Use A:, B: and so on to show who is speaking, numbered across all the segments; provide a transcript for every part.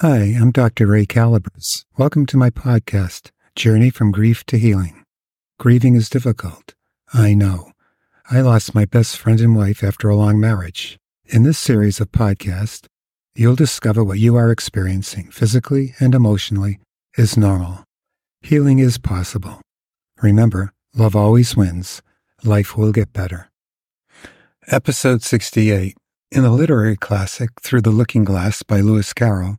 A: Hi, I'm Dr. Ray Calabrese. Welcome to my podcast, Journey from Grief to Healing. Grieving is difficult. I know. I lost my best friend and wife after a long marriage. In this series of podcasts, you'll discover what you are experiencing physically and emotionally is normal. Healing is possible. Remember, love always wins. Life will get better. Episode 68. In the literary classic Through the Looking Glass by Lewis Carroll,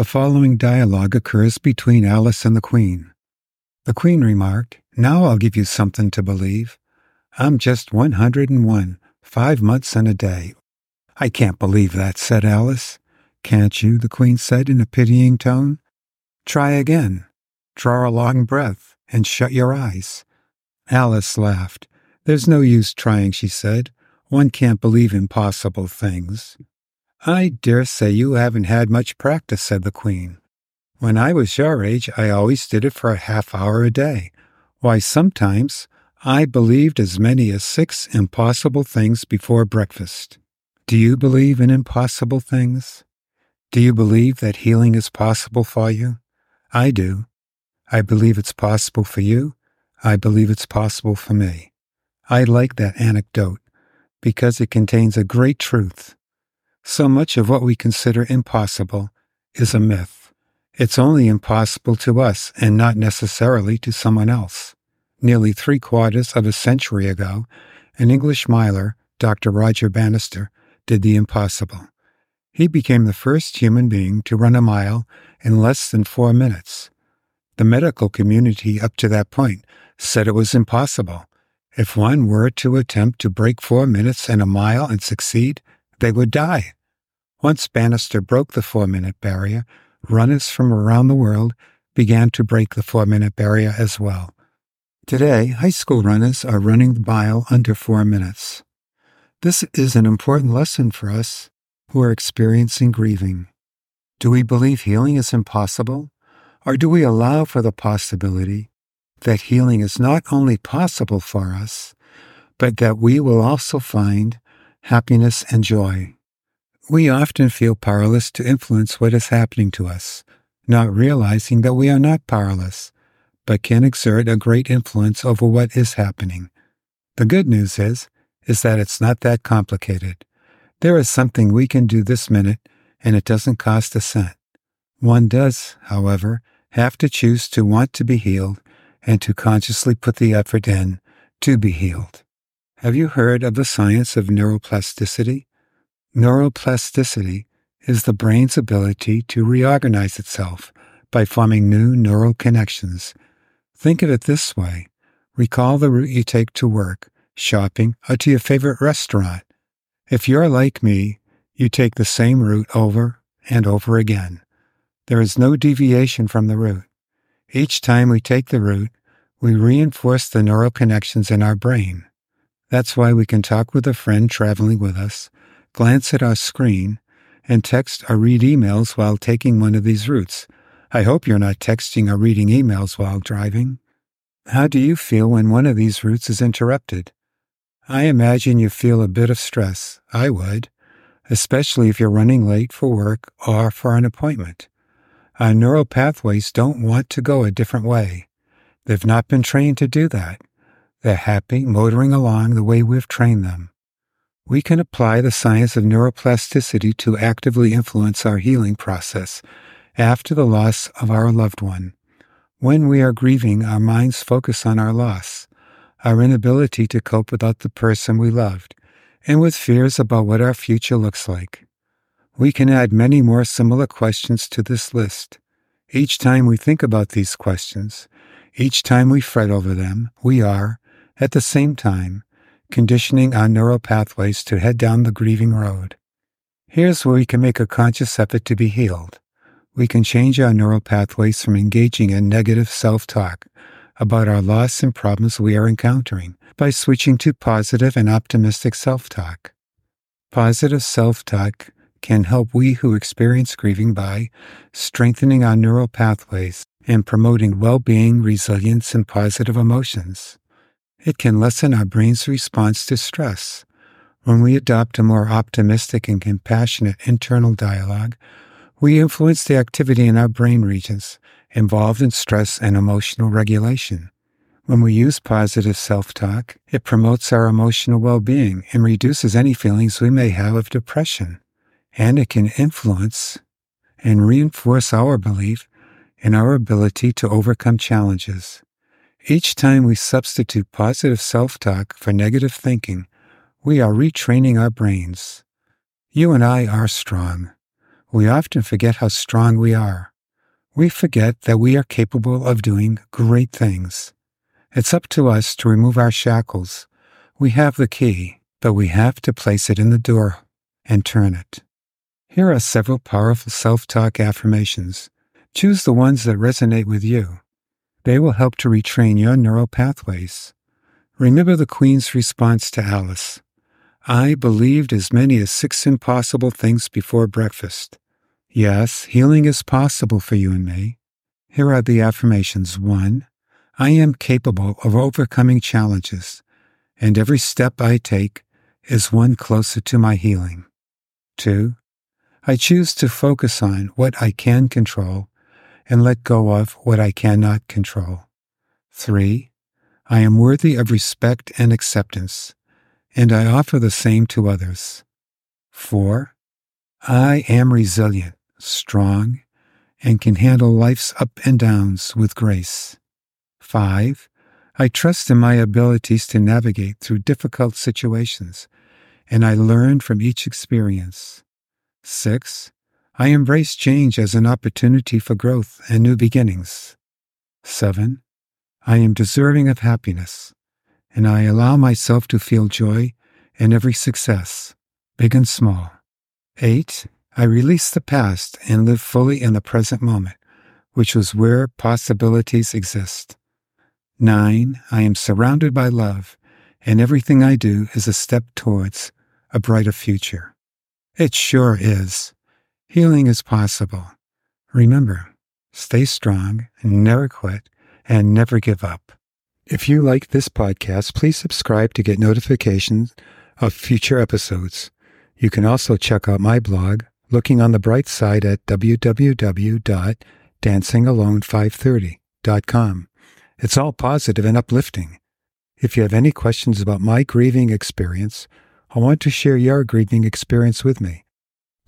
A: the following dialogue occurs between Alice and the Queen. The Queen remarked, Now I'll give you something to believe. I'm just 101, five months and a day. I can't believe that, said Alice. Can't you? the Queen said in a pitying tone. Try again. Draw a long breath and shut your eyes. Alice laughed. There's no use trying, she said. One can't believe impossible things. I dare say you haven't had much practice, said the Queen. When I was your age, I always did it for a half hour a day. Why, sometimes I believed as many as six impossible things before breakfast. Do you believe in impossible things? Do you believe that healing is possible for you? I do. I believe it's possible for you. I believe it's possible for me. I like that anecdote because it contains a great truth. So much of what we consider impossible is a myth. It's only impossible to us and not necessarily to someone else. Nearly three quarters of a century ago, an English miler, Dr. Roger Bannister, did the impossible. He became the first human being to run a mile in less than four minutes. The medical community up to that point said it was impossible. If one were to attempt to break four minutes and a mile and succeed, they would die. Once Bannister broke the four minute barrier, runners from around the world began to break the four minute barrier as well. Today, high school runners are running the mile under four minutes. This is an important lesson for us who are experiencing grieving. Do we believe healing is impossible? Or do we allow for the possibility that healing is not only possible for us, but that we will also find happiness and joy. We often feel powerless to influence what is happening to us, not realizing that we are not powerless, but can exert a great influence over what is happening. The good news is, is that it's not that complicated. There is something we can do this minute, and it doesn't cost a cent. One does, however, have to choose to want to be healed and to consciously put the effort in to be healed. Have you heard of the science of neuroplasticity? Neuroplasticity is the brain's ability to reorganize itself by forming new neural connections. Think of it this way recall the route you take to work, shopping, or to your favorite restaurant. If you're like me, you take the same route over and over again. There is no deviation from the route. Each time we take the route, we reinforce the neural connections in our brain. That's why we can talk with a friend traveling with us, glance at our screen, and text or read emails while taking one of these routes. I hope you're not texting or reading emails while driving. How do you feel when one of these routes is interrupted? I imagine you feel a bit of stress. I would, especially if you're running late for work or for an appointment. Our neural pathways don't want to go a different way. They've not been trained to do that. They're happy motoring along the way we've trained them. We can apply the science of neuroplasticity to actively influence our healing process after the loss of our loved one. When we are grieving, our minds focus on our loss, our inability to cope without the person we loved, and with fears about what our future looks like. We can add many more similar questions to this list. Each time we think about these questions, each time we fret over them, we are, at the same time, conditioning our neural pathways to head down the grieving road. Here's where we can make a conscious effort to be healed. We can change our neural pathways from engaging in negative self talk about our loss and problems we are encountering by switching to positive and optimistic self talk. Positive self talk can help we who experience grieving by strengthening our neural pathways and promoting well being, resilience, and positive emotions. It can lessen our brain's response to stress. When we adopt a more optimistic and compassionate internal dialogue, We influence the activity in our brain regions involved in stress and emotional regulation. When we use positive self talk, it promotes our emotional well being and reduces any feelings we may have of depression. And it can influence and reinforce our belief in our ability to overcome challenges. Each time we substitute positive self talk for negative thinking, we are retraining our brains. You and I are strong. We often forget how strong we are. We forget that we are capable of doing great things. It's up to us to remove our shackles. We have the key, but we have to place it in the door and turn it. Here are several powerful self talk affirmations. Choose the ones that resonate with you. They will help to retrain your neural pathways. Remember the Queen's response to Alice I believed as many as six impossible things before breakfast. Yes, healing is possible for you and me. Here are the affirmations. One, I am capable of overcoming challenges, and every step I take is one closer to my healing. Two, I choose to focus on what I can control and let go of what I cannot control. Three, I am worthy of respect and acceptance, and I offer the same to others. Four, I am resilient, strong, and can handle life's up and downs with grace. 5. I trust in my abilities to navigate through difficult situations, and I learn from each experience. 6. I embrace change as an opportunity for growth and new beginnings. 7. I am deserving of happiness, and I allow myself to feel joy in every success, big and small. 8. I release the past and live fully in the present moment, which is where possibilities exist. Nine, I am surrounded by love, and everything I do is a step towards a brighter future. It sure is. Healing is possible. Remember, stay strong, never quit, and never give up. If you like this podcast, please subscribe to get notifications of future episodes. You can also check out my blog, Looking on the Bright Side, at www.dancingalone530.com. It's all positive and uplifting. If you have any questions about my grieving experience I want to share your grieving experience with me,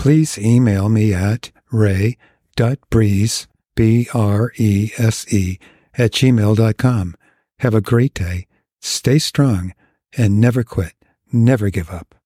A: please email me at ray.breeze, B-R-E-S-E, at gmail.com. Have a great day, stay strong, and never quit, never give up.